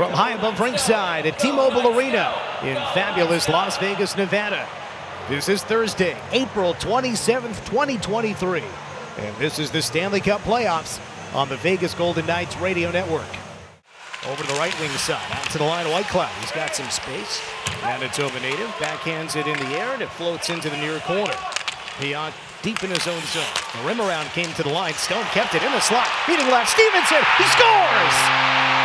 from high above ringside at T-Mobile Arena in fabulous Las Vegas, Nevada. This is Thursday, April 27th, 2023. And this is the Stanley Cup playoffs on the Vegas Golden Knights radio network. Over to the right wing side, out to the line of Whitecloud. He's got some space. Manitoba native backhands it in the air and it floats into the near corner. Pionk deep in his own zone. The rim around came to the line. Stone kept it in the slot. Feeding left. Stephenson. He scores!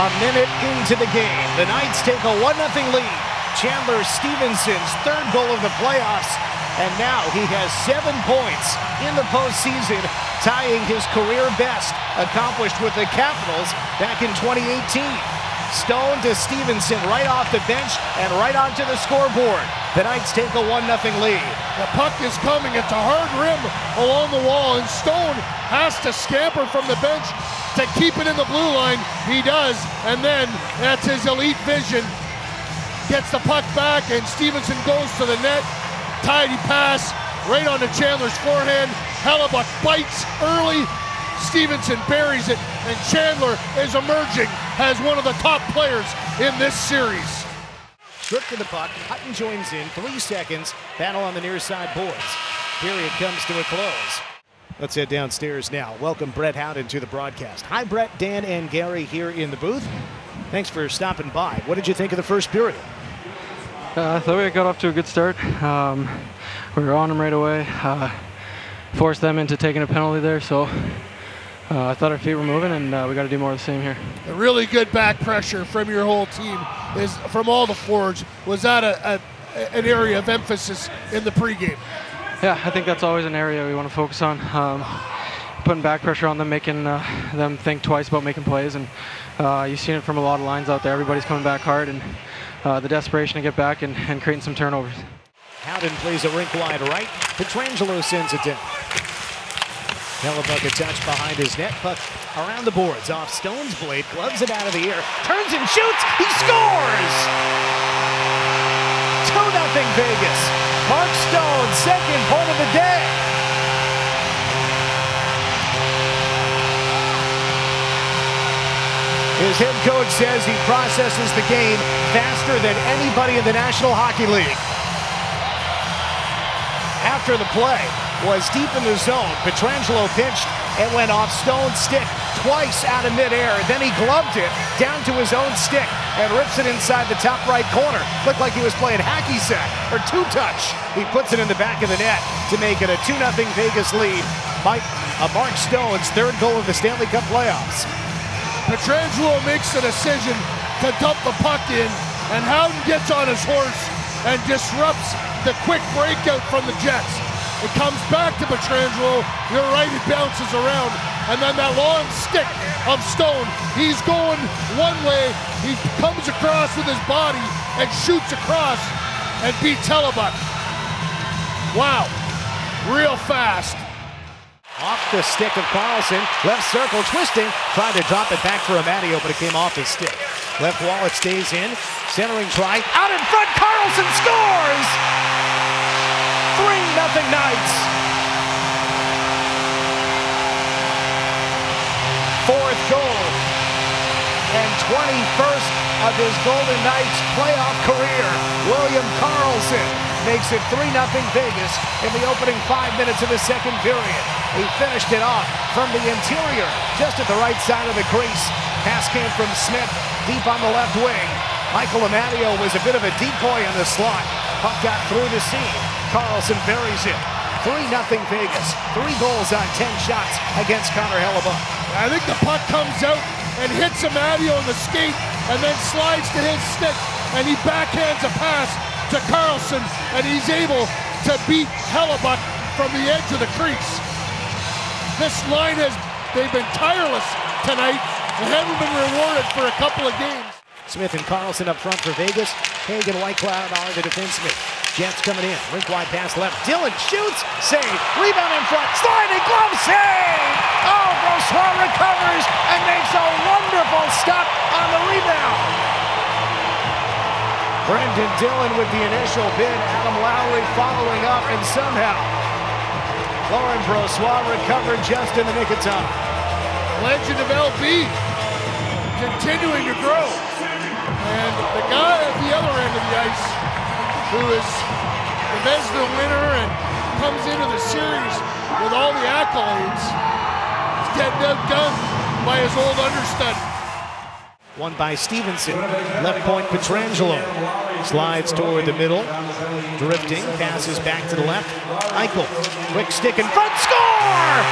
A minute into the game, the Knights take a 1-0 lead. Chandler Stephenson's third goal of the playoffs, and now he has seven points in the postseason, tying his career best accomplished with the Capitals back in 2018. Stone to Stephenson right off the bench and right onto the scoreboard. The Knights take a 1 0 lead. The puck is coming. It's a hard rim along the wall, and Stone has to scamper from the bench to keep it in the blue line. He does, and then that's his elite vision. Gets the puck back, and Stephenson goes to the net. Tidy pass right onto Chandler's forehand. Hellebuyck bites early. Stephenson buries it, and Chandler is emerging as one of the top players in this series. Stripped to the puck. Hutton joins in. Three seconds. Battle on the near side boards. Period comes to a close. Let's head downstairs now. Welcome Brett Howden to the broadcast. Hi, Brett, Dan, and Gary here in the booth. Thanks for stopping by. What did you think of the first period? Uh, I thought we got off to a good start. Um, we were on them right away. Uh, forced them into taking a penalty there, so uh, I thought our feet were moving, and uh, we got to do more of the same here. A really good back pressure from your whole team is from all the forwards. Was that a, a an area of emphasis in the pregame? Yeah, I think that's always an area we want to focus on. Um, putting back pressure on them, making uh, them think twice about making plays, and uh, you've seen it from a lot of lines out there. Everybody's coming back hard, and uh, the desperation to get back and, and creating some turnovers. Howden plays a rink wide right. Pietrangelo sends it down. Hellebuyck a touch behind his net. Puck around the boards off Stone's blade. Gloves it out of the air. Turns and shoots. He scores! 2 0 Vegas. Mark Stone, second point of the day. His head coach says he processes the game faster than anybody in the National Hockey League. After the play was deep in the zone, Pietrangelo pitched and went off Stone's stick twice out of midair. Then he gloved it down to his own stick and rips it inside the top right corner. Looked like he was playing hacky sack or two touch. He puts it in the back of the net to make it a 2 0 Vegas lead. Mike, uh, Mark Stone's third goal of the Stanley Cup playoffs. Pietrangelo makes the decision to dump the puck in, and Howden gets on his horse and disrupts the quick breakout from the Jets. It comes back to Pietrangelo. You're right, it bounces around. And then that long stick of Stone, he's going one way. He comes across with his body and shoots across and beats Hellebuyck. Wow, real fast. Off the stick of Karlsson, left circle twisting, trying to drop it back for Amadio, but it came off his stick. Left wallet stays in, centering try, out in front, Karlsson scores! 3 nothing Knights. Fourth goal and 21st of his Golden Knights playoff career. William Karlsson makes it 3 0 Vegas in the opening five minutes of the second period. He finished it off from the interior, just at the right side of the crease. Pass came from Smith, deep on the left wing. Michael Amadio was a bit of a decoy in the slot. Puck got through the seam. Karlsson buries it. 3 0 Vegas. Three goals on 10 shots against Connor Hellebuyck. I think the puck comes out and hits Amadio on the skate and then slides to his stick and he backhands a pass to Karlsson and he's able to beat Hellebuyck from the edge of the crease. This line has, they've been tireless tonight and haven't been rewarded for a couple of games. Smith and Karlsson up front for Vegas. Hagen Whitecloud are the defensemen. Jets coming in. Rink wide pass left. Dillon shoots. Save. Rebound in front. Sliding glove save. Oh, Brossoit recovers and makes a wonderful stop on the rebound. Brendan Dillon with the initial bid. Adam Lowry following up, and somehow Laurent Brossoit recovered just in the nick of time. Legend of LB continuing to grow. And the guy at the other end of the ice, who is the Vezina winner and comes into the series with all the accolades, is getting outdone by his old understudy. One by Stephenson. Left point Pietrangelo. Slides toward the middle. Drifting. Passes back to the left. Eichel. Quick stick in front. Score!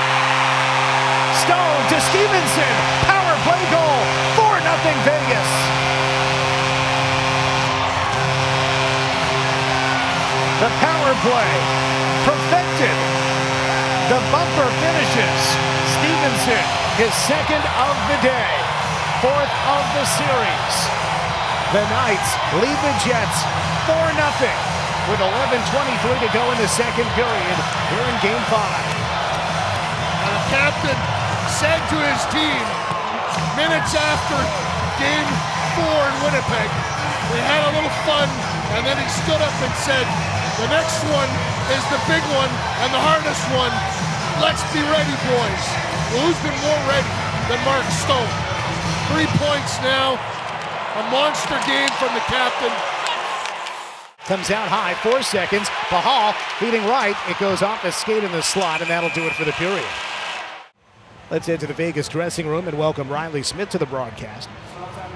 Stone to Stephenson. Power play goal. 4 0 Vegas. The power play. Perfected. The bumper finishes. Stephenson, his second of the day fourth of the series. The Knights lead the Jets 4 0 with 11.23 to go in the second period here in Game 5. And the captain said to his team minutes after Game 4 in Winnipeg, they had a little fun, and then he stood up and said, the next one is the big one and the hardest one. Let's be ready, boys. Well, who's been more ready than Mark Stone? Three points now. A monster game from the captain. Comes out high, four seconds. Pachal feeding right. It goes off the skate in the slot, and that'll do it for the period. Let's head to the Vegas dressing room and welcome Reilly Smith to the broadcast.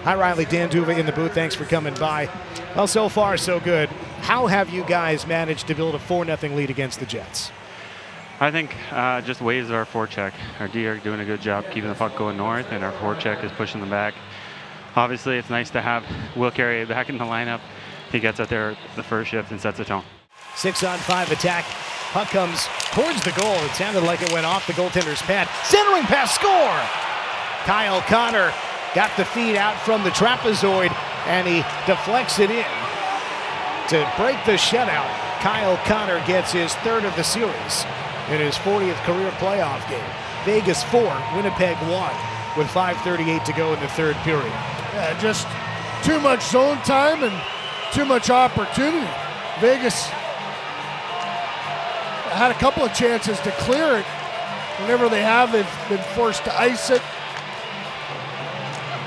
Hi, Reilly. Dan D'Uva in the booth. Thanks for coming by. Well, so far, so good. How have you guys managed to build a 4 0 lead against the Jets? I think uh, just waves of our forecheck. Our D are doing a good job keeping the puck going north, and our forecheck is pushing them back. Obviously, it's nice to have Will Carrier back in the lineup. He gets out there the first shift and sets the tone. Six on five attack. Puck comes towards the goal. It sounded like it went off the goaltender's pad. Centering pass, score! Kyle Connor got the feed out from the trapezoid, and he deflects it in. To break the shutout, Kyle Connor gets his third of the series in his 40th career playoff game. Vegas 4, Winnipeg 1, with 5.38 to go in the third period. Yeah, just too much zone time and too much opportunity. Vegas had a couple of chances to clear it. Whenever they have, they've been forced to ice it.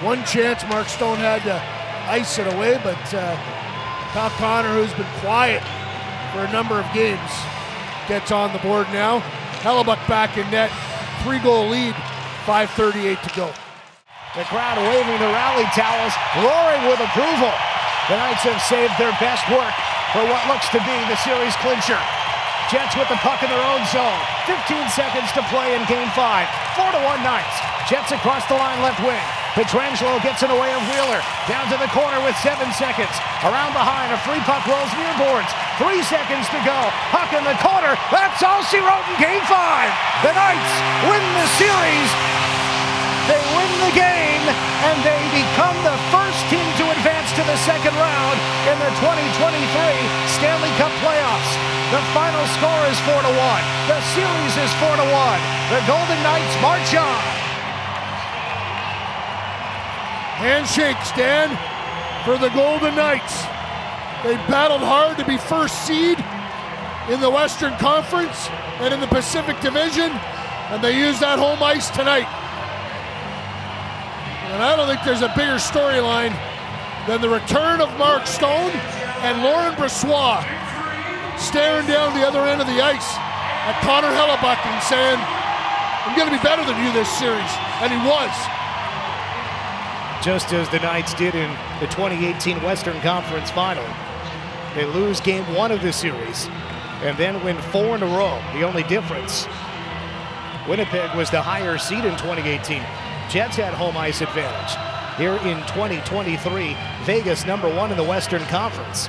One chance Mark Stone had to ice it away, but uh, Kyle Connor, who's been quiet for a number of games, gets on the board now. Hellebuyck back in net, three goal lead, 5.38 to go. The crowd waving the rally towels, roaring with approval. The Knights have saved their best work for what looks to be the series clincher. Jets with the puck in their own zone. 15 seconds to play in game five. 4 to 1 Knights. Jets across the line left wing. Pietrangelo gets in the way of Wheeler. Down to the corner with seven seconds. Around behind, a free puck rolls near boards. Three seconds to go. Puck in the corner. That's all she wrote in game five. The Knights win the series. They win the game, and they become the first team to advance to the second round in the 2023 Stanley Cup playoffs. The final score is 4 to 1. The series is 4 to 1. The Golden Knights march on. Handshakes, Dan, for the Golden Knights. They battled hard to be first seed in the Western Conference and in the Pacific Division, and they used that home ice tonight. And I don't think there's a bigger storyline than the return of Mark Stone and Laurent Brossoit staring down the other end of the ice at Connor Hellebuyck and saying, I'm going to be better than you this series. And he was just as the Knights did in the 2018 Western Conference Final. They lose game one of the series and then win four in a row. The only difference Winnipeg was the higher seed in 2018. Jets had home ice advantage. Here in 2023, Vegas number one in the Western Conference.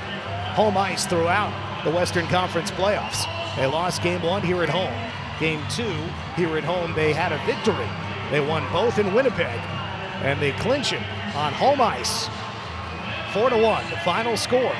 Home ice throughout the Western Conference playoffs. They lost game one here at home. Game two here at home, they had a victory. They won both in Winnipeg and they clinch it on home ice. 4 to 1, the final score.